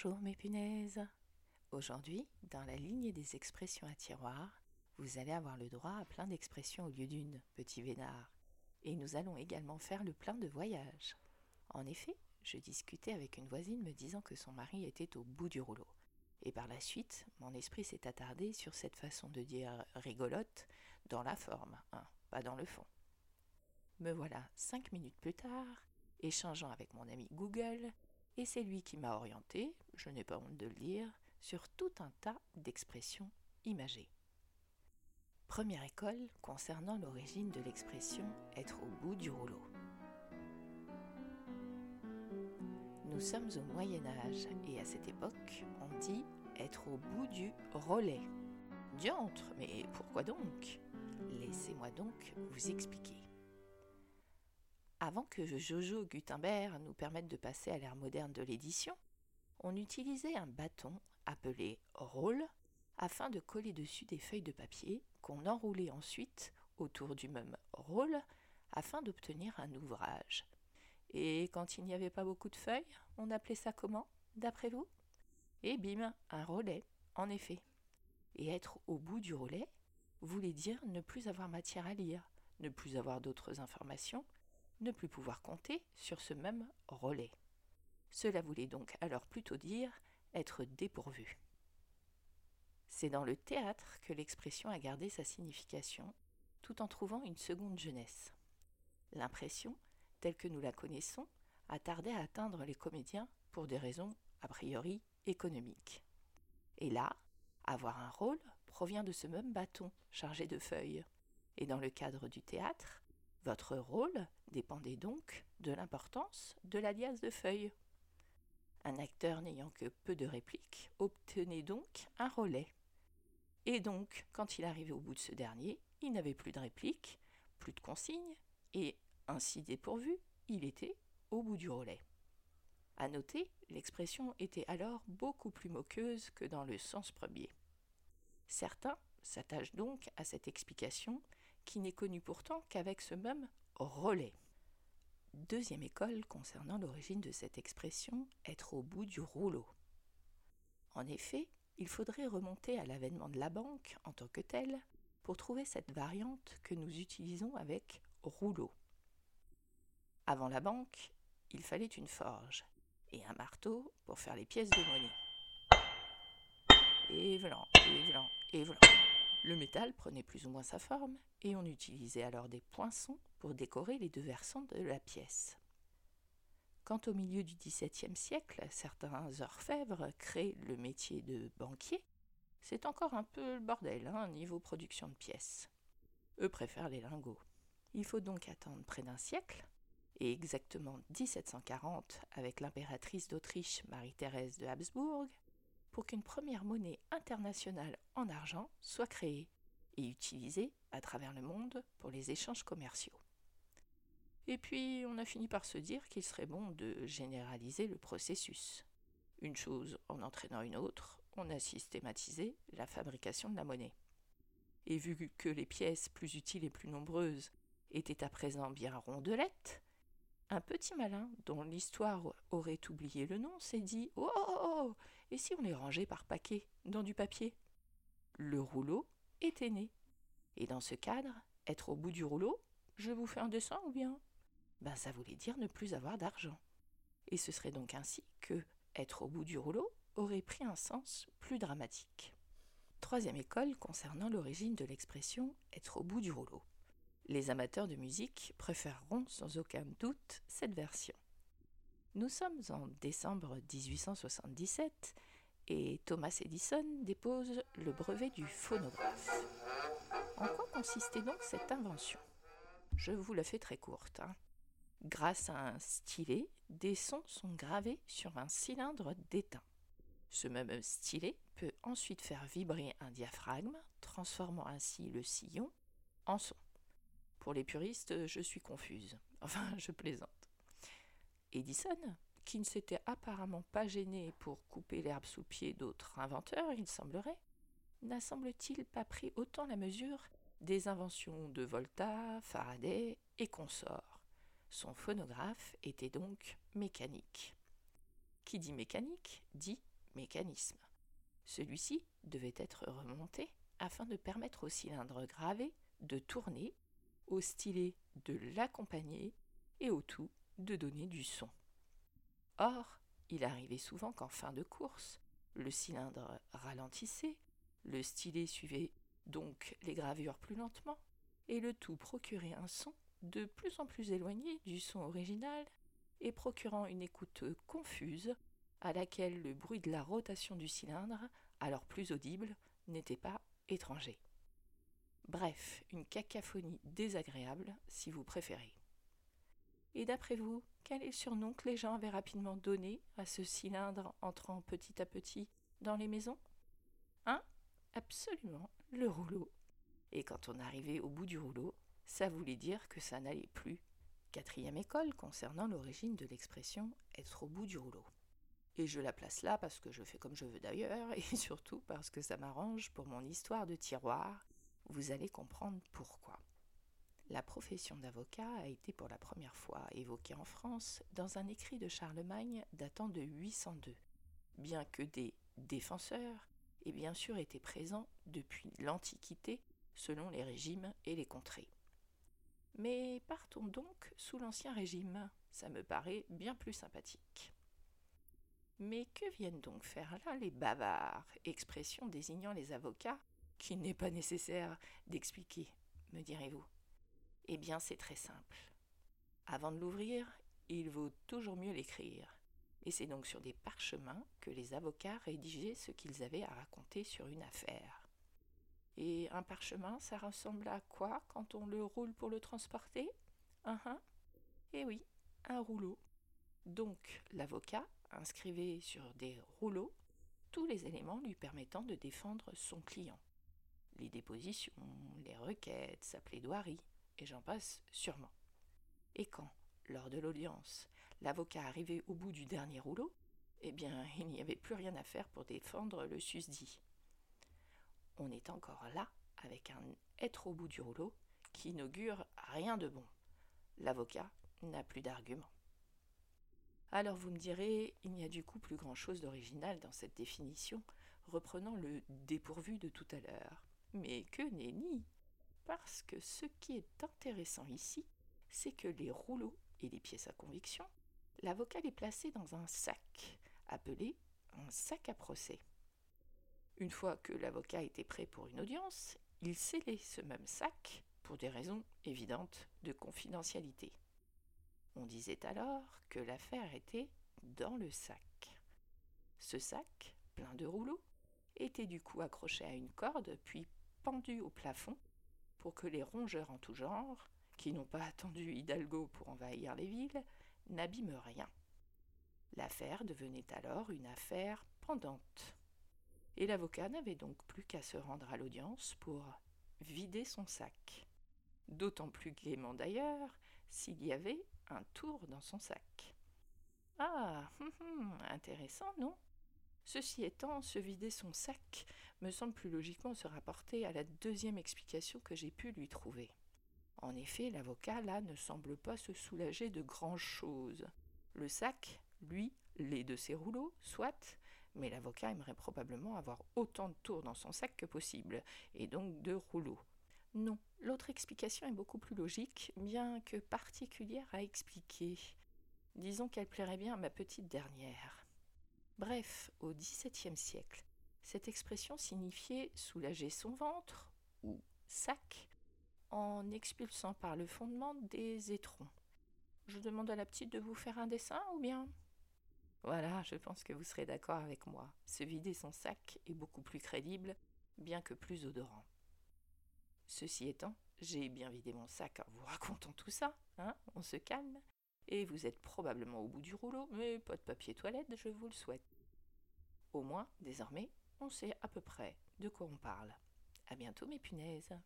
Bonjour mes punaises. Aujourd'hui, dans la lignée des expressions à tiroir, vous allez avoir le droit à plein d'expressions au lieu d'une, petit vénard. Et nous allons également faire le plein de voyage. En effet, je discutais avec une voisine me disant que son mari était au bout du rouleau. Et par la suite, mon esprit s'est attardé sur cette façon de dire rigolote dans la forme, hein, pas dans le fond. Me voilà cinq minutes plus tard, échangeant avec mon ami Google, et c'est lui qui m'a orienté, je n'ai pas honte de le dire, sur tout un tas d'expressions imagées. Première école concernant l'origine de l'expression être au bout du rouleau. Nous sommes au Moyen Âge et à cette époque, on dit être au bout du relais. Diantre, mais pourquoi donc? Laissez-moi donc vous expliquer. Avant que Jojo Gutenberg nous permette de passer à l'ère moderne de l'édition, on utilisait un bâton appelé roll afin de coller dessus des feuilles de papier qu'on enroulait ensuite autour du même roll afin d'obtenir un ouvrage. Et quand il n'y avait pas beaucoup de feuilles, on appelait ça comment, d'après vous? Et bim, un relais, en effet. Et être au bout du relais voulait dire ne plus avoir matière à lire, ne plus avoir d'autres informations, ne plus pouvoir compter sur ce même relais. Cela voulait donc alors plutôt dire être dépourvu. C'est dans le théâtre que l'expression a gardé sa signification, tout en trouvant une seconde jeunesse. L'impression, telle que nous la connaissons, a tardé à atteindre les comédiens pour des raisons a priori économiques. Et là, avoir un rôle provient de ce même bâton chargé de feuilles. Et dans le cadre du théâtre, votre rôle dépendait donc de l'importance de l'alias de feuilles. Un acteur n'ayant que peu de répliques obtenait donc un relais. Et donc, quand il arrivait au bout de ce dernier, il n'avait plus de répliques, plus de consignes, et, ainsi dépourvu, il était au bout du relais. À noter, l'expression était alors beaucoup plus moqueuse que dans le sens premier. Certains s'attachent donc à cette explication qui n'est connue pourtant qu'avec ce même relais. Deuxième école concernant l'origine de cette expression être au bout du rouleau. En effet, il faudrait remonter à l'avènement de la banque en tant que telle pour trouver cette variante que nous utilisons avec rouleau. Avant la banque, il fallait une forge et un marteau pour faire les pièces de monnaie. Et vlan, et et. Le métal prenait plus ou moins sa forme et on utilisait alors des poinçons pour décorer les deux versants de la pièce. Quand au milieu du XVIIe siècle, certains orfèvres créent le métier de banquier, c'est encore un peu le bordel, hein, niveau production de pièces. Eux préfèrent les lingots. Il faut donc attendre près d'un siècle, et exactement 1740 avec l'impératrice d'Autriche Marie-Thérèse de Habsbourg, pour qu'une première monnaie internationale en argent soit créée et utilisée à travers le monde pour les échanges commerciaux. Et puis on a fini par se dire qu'il serait bon de généraliser le processus. Une chose en entraînant une autre, on a systématisé la fabrication de la monnaie. Et vu que les pièces plus utiles et plus nombreuses étaient à présent bien rondelettes, un petit malin, dont l'histoire aurait oublié le nom, s'est dit Oh, oh, oh Et si on les rangeait par paquets, dans du papier? Le rouleau était né. Et dans ce cadre, être au bout du rouleau, je vous fais un dessin ou bien? Ben, ça voulait dire ne plus avoir d'argent. Et ce serait donc ainsi que être au bout du rouleau aurait pris un sens plus dramatique. Troisième école concernant l'origine de l'expression être au bout du rouleau. Les amateurs de musique préféreront sans aucun doute cette version. Nous sommes en décembre 1877 et Thomas Edison dépose le brevet du phonographe. En quoi consistait donc cette invention? Je vous la fais très courte. Hein. Grâce à un stylet, des sons sont gravés sur un cylindre d'étain. Ce même stylet peut ensuite faire vibrer un diaphragme, transformant ainsi le sillon en son. Pour les puristes, je suis confuse. Enfin, je plaisante. Edison, qui ne s'était apparemment pas gêné pour couper l'herbe sous pied d'autres inventeurs, il semblerait, n'a semble-t-il pas pris autant la mesure des inventions de Volta, Faraday et consorts. Son phonographe était donc mécanique. Qui dit mécanique dit mécanisme. Celui-ci devait être remonté afin de permettre au cylindre gravé de tourner, au stylet de l'accompagner et au tout de donner du son. Or, il arrivait souvent qu'en fin de course, le cylindre ralentissait, le stylet suivait donc les gravures plus lentement, et le tout procurait un son de plus en plus éloigné du son original et procurant une écoute confuse à laquelle le bruit de la rotation du cylindre, alors plus audible, n'était pas étranger. Bref, une cacophonie désagréable, si vous préférez. Et d'après vous, quel est le surnom que les gens avaient rapidement donné à ce cylindre entrant petit à petit dans les maisons? Hein Absolument, le rouleau. Et quand on arrivait au bout du rouleau, ça voulait dire que ça n'allait plus. Quatrième école concernant l'origine de l'expression être au bout du rouleau. Et je la place là parce que je fais comme je veux d'ailleurs, et surtout parce que ça m'arrange pour mon histoire de tiroir. Vous allez comprendre pourquoi. La profession d'avocat a été pour la première fois évoquée en France dans un écrit de Charlemagne datant de 802, bien que des défenseurs aient bien sûr été présents depuis l'Antiquité selon les régimes et les contrées. Mais partons donc sous l'Ancien Régime, ça me paraît bien plus sympathique. Mais que viennent donc faire là les bavards, expression désignant les avocats, qu'il n'est pas nécessaire d'expliquer, me direz-vous Eh bien, c'est très simple. Avant de l'ouvrir, il vaut toujours mieux l'écrire. Et c'est donc sur des parchemins que les avocats rédigeaient ce qu'ils avaient à raconter sur une affaire. Et un parchemin, ça ressemble à quoi quand on le roule pour le transporter? Uh Eh oui, un rouleau. Donc l'avocat inscrivait sur des rouleaux tous les éléments lui permettant de défendre son client. Les dépositions, les requêtes, sa plaidoirie, et j'en passe sûrement. Et quand, lors de l'audience, l'avocat arrivait au bout du dernier rouleau, eh bien, il n'y avait plus rien à faire pour défendre le susdit on est encore là avec un être au bout du rouleau qui n'augure rien de bon. L'avocat n'a plus d'arguments. Alors vous me direz, il n'y a du coup plus grand-chose d'original dans cette définition, reprenant le dépourvu de tout à l'heure. Mais que nenni Parce que ce qui est intéressant ici, c'est que les rouleaux et les pièces à conviction, l'avocat les plaçait dans un sac, appelé un sac à procès. Une fois que l'avocat était prêt pour une audience, il scellait ce même sac pour des raisons évidentes de confidentialité. On disait alors que l'affaire était dans le sac. Ce sac, plein de rouleaux, était du coup accroché à une corde puis pendu au plafond pour que les rongeurs en tout genre, qui n'ont pas attendu Hidalgo pour envahir les villes, n'abîment rien. L'affaire devenait alors une affaire pendante et l'avocat n'avait donc plus qu'à se rendre à l'audience pour vider son sac. D'autant plus gaiement d'ailleurs s'il y avait un tour dans son sac. Ah, hum, hum, intéressant, non? Ceci étant, se vider son sac me semble plus logiquement se rapporter à la deuxième explication que j'ai pu lui trouver. En effet, l'avocat là ne semble pas se soulager de grand chose. Le sac, lui, les de ses rouleaux, soit, mais l'avocat aimerait probablement avoir autant de tours dans son sac que possible, et donc de rouleaux. Non, l'autre explication est beaucoup plus logique, bien que particulière à expliquer. Disons qu'elle plairait bien à ma petite dernière. Bref, au XVIIe siècle, cette expression signifiait soulager son ventre, ou sac, en expulsant par le fondement des étrons. Je demande à la petite de vous faire un dessin, ou bien? Voilà, je pense que vous serez d'accord avec moi. Se vider son sac est beaucoup plus crédible, bien que plus odorant. Ceci étant, j'ai bien vidé mon sac en vous racontant tout ça, hein, on se calme. Et vous êtes probablement au bout du rouleau, mais pas de papier toilette, je vous le souhaite. Au moins, désormais, on sait à peu près de quoi on parle. À bientôt, mes punaises.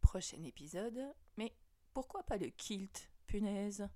Prochain épisode, mais pourquoi pas le kilt, punaise?